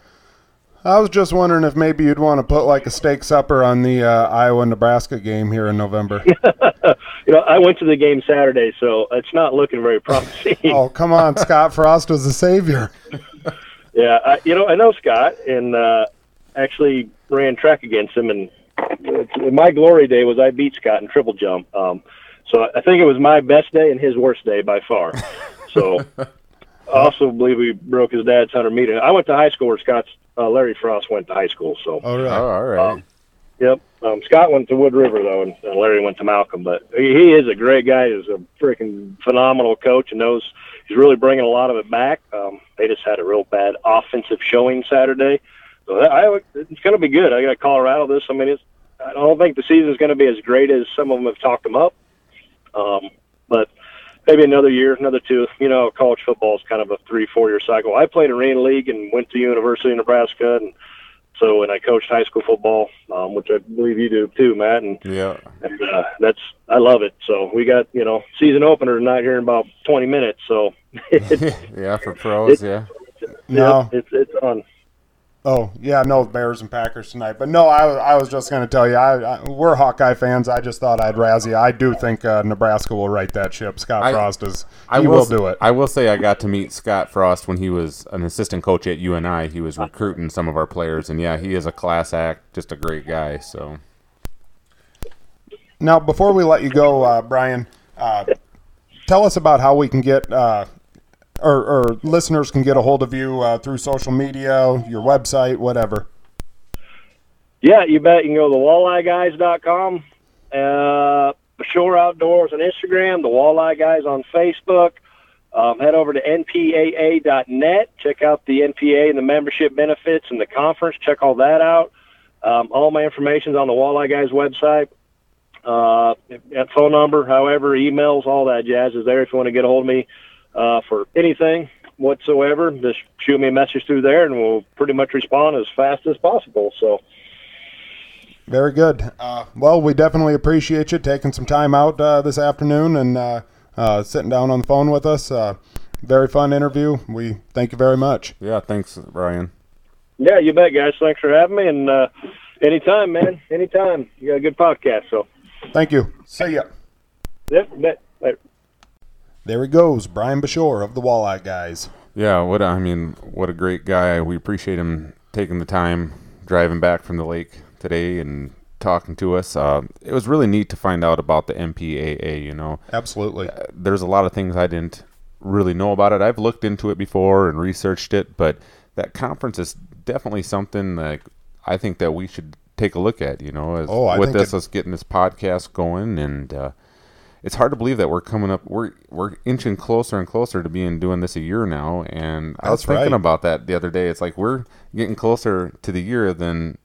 I was just wondering if maybe you'd want to put like a steak supper on the uh, Iowa Nebraska game here in November. You know, I went to the game Saturday, so it's not looking very promising. oh, come on, Scott Frost was the savior. Yeah, I, you know, I know Scott, and uh, actually ran track against him. And my glory day was I beat Scott in triple jump. Um, so I think it was my best day and his worst day by far. So I also believe we broke his dad's hundred meter. I went to high school where Scott's uh, Larry Frost went to high school. So Oh, really? Oh, all right. Um, Yep. Um, Scott went to Wood River though, and, and Larry went to Malcolm. But he, he is a great guy. He's a freaking phenomenal coach, and knows he's really bringing a lot of it back. Um, they just had a real bad offensive showing Saturday, so that, I, it's going to be good. I got Colorado this. I mean, it's. I don't think the season's going to be as great as some of them have talked them up. Um, but maybe another year, another two. You know, college football is kind of a three, four year cycle. I played Arena League and went to University of Nebraska, and so and I coached high school football, um, which I believe you do too, Matt. And, Yeah. and uh, that's I love it. So we got you know season opener tonight here in about 20 minutes. So yeah, for pros, yeah. No. it's it's on. Oh yeah, no Bears and Packers tonight. But no, I, was- I was just going to tell you, I, I, we're Hawkeye fans. I just thought I'd razz you. I do think uh, Nebraska will right that ship. Scott I- Frost is. I he will, do it. I will say I got to meet Scott Frost when he was an assistant coach at UNI. He was recruiting some of our players, and yeah, he is a class act, just a great guy. So Now, before we let you go, uh, Brian, uh, tell us about how we can get, uh, or, or listeners can get a hold of you uh, through social media, your website, whatever. Yeah, you bet. You can go to the walleyeguys.com, uh, Shore Outdoors on Instagram, the Walleye Guys on Facebook. Um, head over to npaa.net. Check out the NPA and the membership benefits and the conference. Check all that out. Um, all my information's on the Walleye Guys website. Uh, phone number, however, emails, all that jazz is there if you want to get a hold of me uh, for anything whatsoever. Just shoot me a message through there, and we'll pretty much respond as fast as possible. So. Very good. Uh, well, we definitely appreciate you taking some time out uh, this afternoon and uh, uh, sitting down on the phone with us. Uh, very fun interview. We thank you very much. yeah, thanks, Brian. Yeah, you bet, guys. Thanks for having me. And uh, anytime, man. Anytime. You got a good podcast. So, Thank you. See ya. yep, bet. Later. There he goes, Brian Bashore of the Walleye Guys. Yeah, what I mean, what a great guy. We appreciate him taking the time driving back from the lake today and talking to us. Uh, it was really neat to find out about the NPAA. You know, Absolutely. there's a lot of things I didn't really know about it. I've looked into it before and researched it, but that conference is definitely something that I think that we should take a look at. You know, as, Oh, with this, it- us getting this podcast going, and uh, it's hard to believe that we're coming up. We're we're inching closer and closer to being doing this a year now. And I was thinking right. about that the other day. It's like we're getting closer to the year than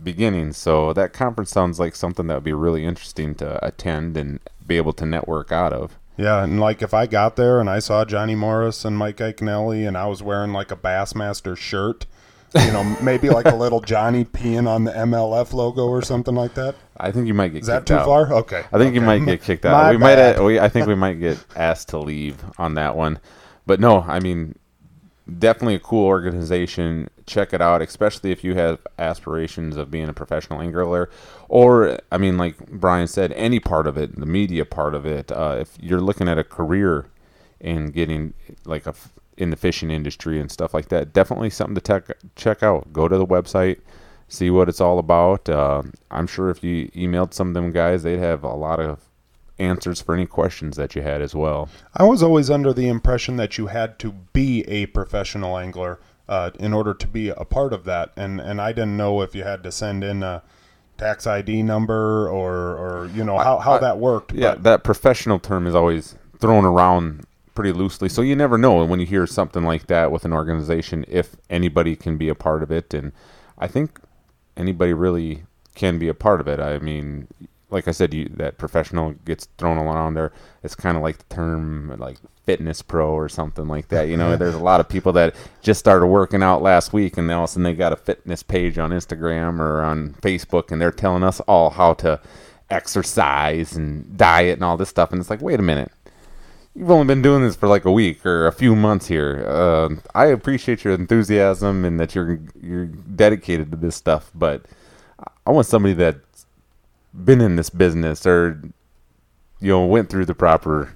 beginning. So that conference sounds like something that would be really interesting to attend and be able to network out of. Yeah, and like if I got there and I saw Johnny Morris and Mike Iaconelli and I was wearing like a Bassmaster shirt, you know, maybe like a little Johnny peeing on the MLF logo or something like that. I think you might get Is that too out. far? Okay. I think you might get kicked My out. We might. bad. uh, we, I think we might get asked to leave on that one. But no, I mean, definitely a cool organization. Check it out, especially if you have aspirations of being a professional angler, or I mean, like Brian said, any part of it, the media part of it. Uh, if you're looking at a career in getting like a in the fishing industry and stuff like that, definitely something to tech, check out. Go to the website, see what it's all about. Uh, I'm sure if you emailed some of them guys, they'd have a lot of answers for any questions that you had as well. I was always under the impression that you had to be a professional angler uh, in order to be a part of that, and and I didn't know if you had to send in a tax ID number or or you know how, how I- that worked. Yeah, but that professional term is always thrown around pretty loosely, so you never know when you hear something like that with an organization if anybody can be a part of it, and I think anybody really can be a part of it. I mean, like I said, you, that professional gets thrown around there. It's kind of like the term like fitness pro or something like that. You know, there's a lot of people that just started working out last week, and all of a sudden they got a fitness page on Instagram or on Facebook, and they're telling us all how to exercise and diet and all this stuff. And it's like, wait a minute. You've only been doing this for like a week or a few months here. Uh, I appreciate your enthusiasm and that you're you're dedicated to this stuff, but I want somebody that's been in this business or you know went through the proper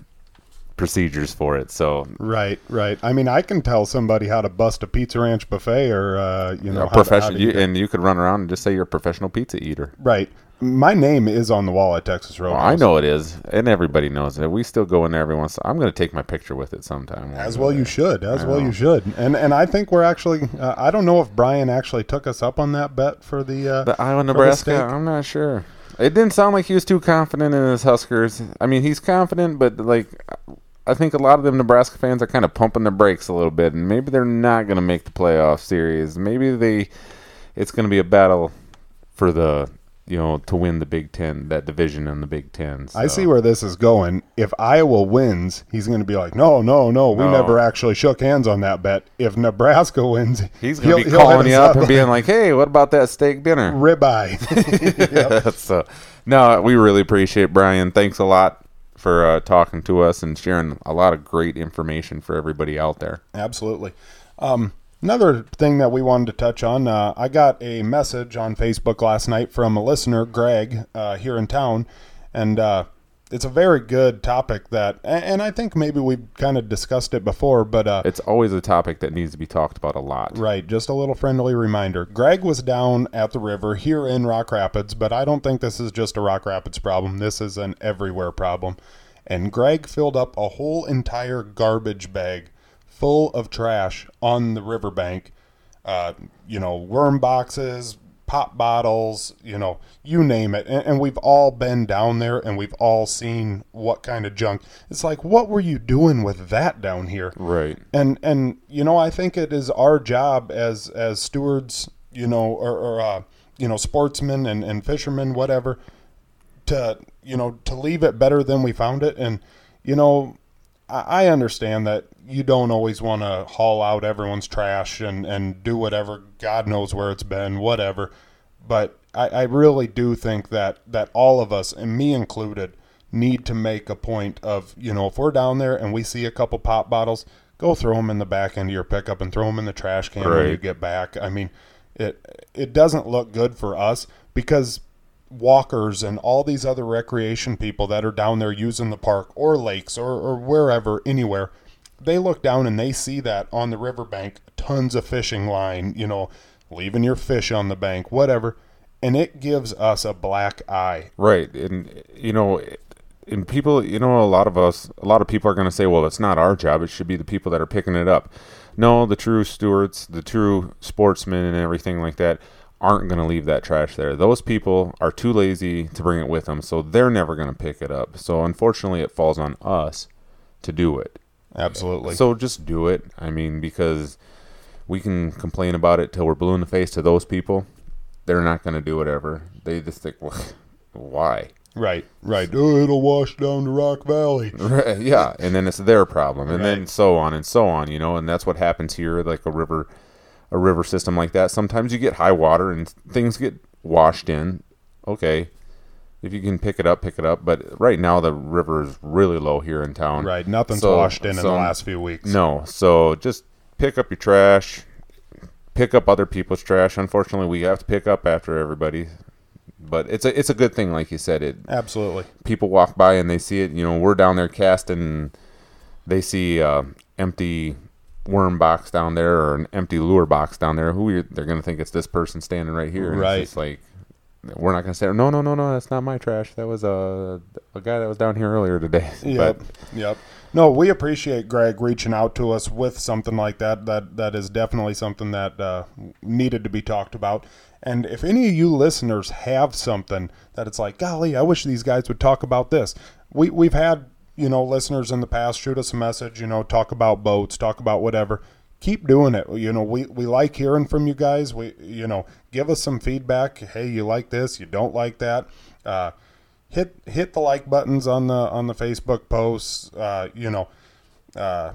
procedures for it. So right, right. I mean, I can tell somebody how to bust a Pizza Ranch buffet or uh, you know a how to- how professional, you, and you could run around and just say you're a professional pizza eater. Right. My name is on the wall at Texas Road. Well, I know it is, and everybody knows it. We still go in there every once. I'm going to take my picture with it sometime. As well, you should. As well, you should. And and I think we're actually. Uh, I don't know if Brian actually took us up on that bet for the uh, The Iowa, for the Nebraska. I'm not sure. It didn't sound like he was too confident in his Huskers. I mean, he's confident, but like, I think a lot of them Nebraska fans are kind of pumping their brakes a little bit, and maybe they're not going to make the playoff series. Maybe they, it's going to be a battle for the, you know, to win the Big Ten, that division in the Big Ten. I see where this is going. If Iowa wins, he's going to be like, "No, no, no, we No. never actually shook hands on that bet." If Nebraska wins, He's going to be calling you up and being like, "Hey, what about that steak dinner?" ribeye. so, no, we really appreciate Brian. Thanks a lot for uh, talking to us and sharing a lot of great information for everybody out there. Absolutely. Um, another thing that we wanted to touch on, uh, I got a message on Facebook last night from a listener, Greg, uh, here in town, and uh, it's a very good topic that, and I think maybe we've kind of discussed it before, but uh, It's always a topic that needs to be talked about a lot. Right, just a little friendly reminder. Greg was down at the river here in Rock Rapids, but I don't think this is just a Rock Rapids problem. This is an everywhere problem. And Greg filled up a whole entire garbage bag full of trash on the riverbank. Uh, you know, worm boxes, pop bottles, you know, you name it. And, and we've all been down there and we've all seen what kind of junk. It's like, what were you doing with that down here? Right. and and you know i think it is our job as as stewards you know or, or uh, you know sportsmen and, and fishermen whatever to you know to leave it better than we found it and you know i, understand that you don't always want to haul out everyone's trash and and do whatever god knows where it's been whatever. But I, I really do think that that all of us and me included need to make a point of you know if we're down there and we see a couple pop bottles go throw them in the back end of your pickup and throw them in the trash can when you get back. I mean it it doesn't look good for us because walkers and all these other recreation people that are down there using the park or lakes or, or wherever anywhere they look down and they see that on the riverbank tons of fishing line you know leaving your fish on the bank whatever and it gives us a black eye Right. And, you know, and people, you know, a lot of us, a lot of people are going to say, well, it's not our job. It should be the people that are picking it up. No, the true stewards, the true sportsmen, and everything like that aren't going to leave that trash there. Those people are too lazy to bring it with them, so they're never going to pick it up. So unfortunately, it falls on us to do it. absolutely So just do it. I mean, because we can complain about it till we're blue in the face to those people. They're not going to do whatever. They just think, well, why? right right oh, it'll wash down to rock valley Right, yeah, and then it's their problem, and then so on and so on, you know, and that's what happens here, like a river, a river system like that. Sometimes you get high water and things get washed in. Okay, if you can pick it up, pick it up. But right now the river is really low here in town. right nothing's So- washed in in the last few weeks No, so just pick up your trash, pick up other people's trash. Unfortunately, we have to pick up after everybody, but it's a it's a good thing, like you said. It absolutely people walk by and they see it. You know, we're down there casting, they see uh, empty worm box down there or an empty lure box down there. Who are, they're gonna think it's this person standing right here? And Right. It's just like we're not gonna say, no, no, no, no, that's not my trash. That was a a guy that was down here earlier today. Yep. Yep. No, we appreciate Greg reaching out to us with something like that. That that is definitely something that uh, needed to be talked about. And if any of you listeners have something that it's like, golly, I wish these guys would talk about this. We we've had you know listeners in the past shoot us a message. You know, talk about boats, talk about whatever. Keep doing it. You know, we, we like hearing from you guys. We you know, give us some feedback. Hey, you like this? You don't like that? Uh, hit hit the like buttons on the on the Facebook posts. Uh, you know, uh,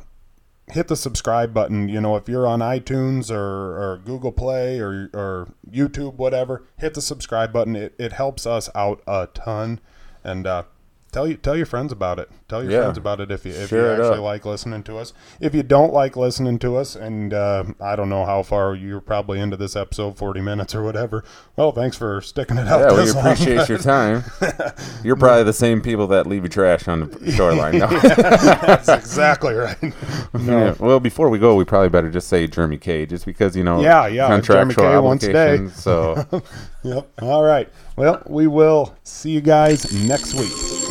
hit the subscribe button. You know, if you're on iTunes or, or Google Play or or YouTube, whatever, hit the subscribe button. It it helps us out a ton. And uh, tell you tell your friends about it. Tell your Yeah. friends about it if you if Share you actually like listening to us. If you don't like listening to us, and uh, I don't know how far you're probably into this episode, forty minutes or whatever. Well, thanks for sticking it out. Yeah, we this long. appreciate your time. You're probably the same people that leave your trash on the shoreline. No. That's exactly right. Yeah. Well, before we go, we probably better just say Jeremy K, just because you know Yeah, yeah, contractual Jeremy K once a day. obligations. So Yep. All right. Well, we will see you guys next week.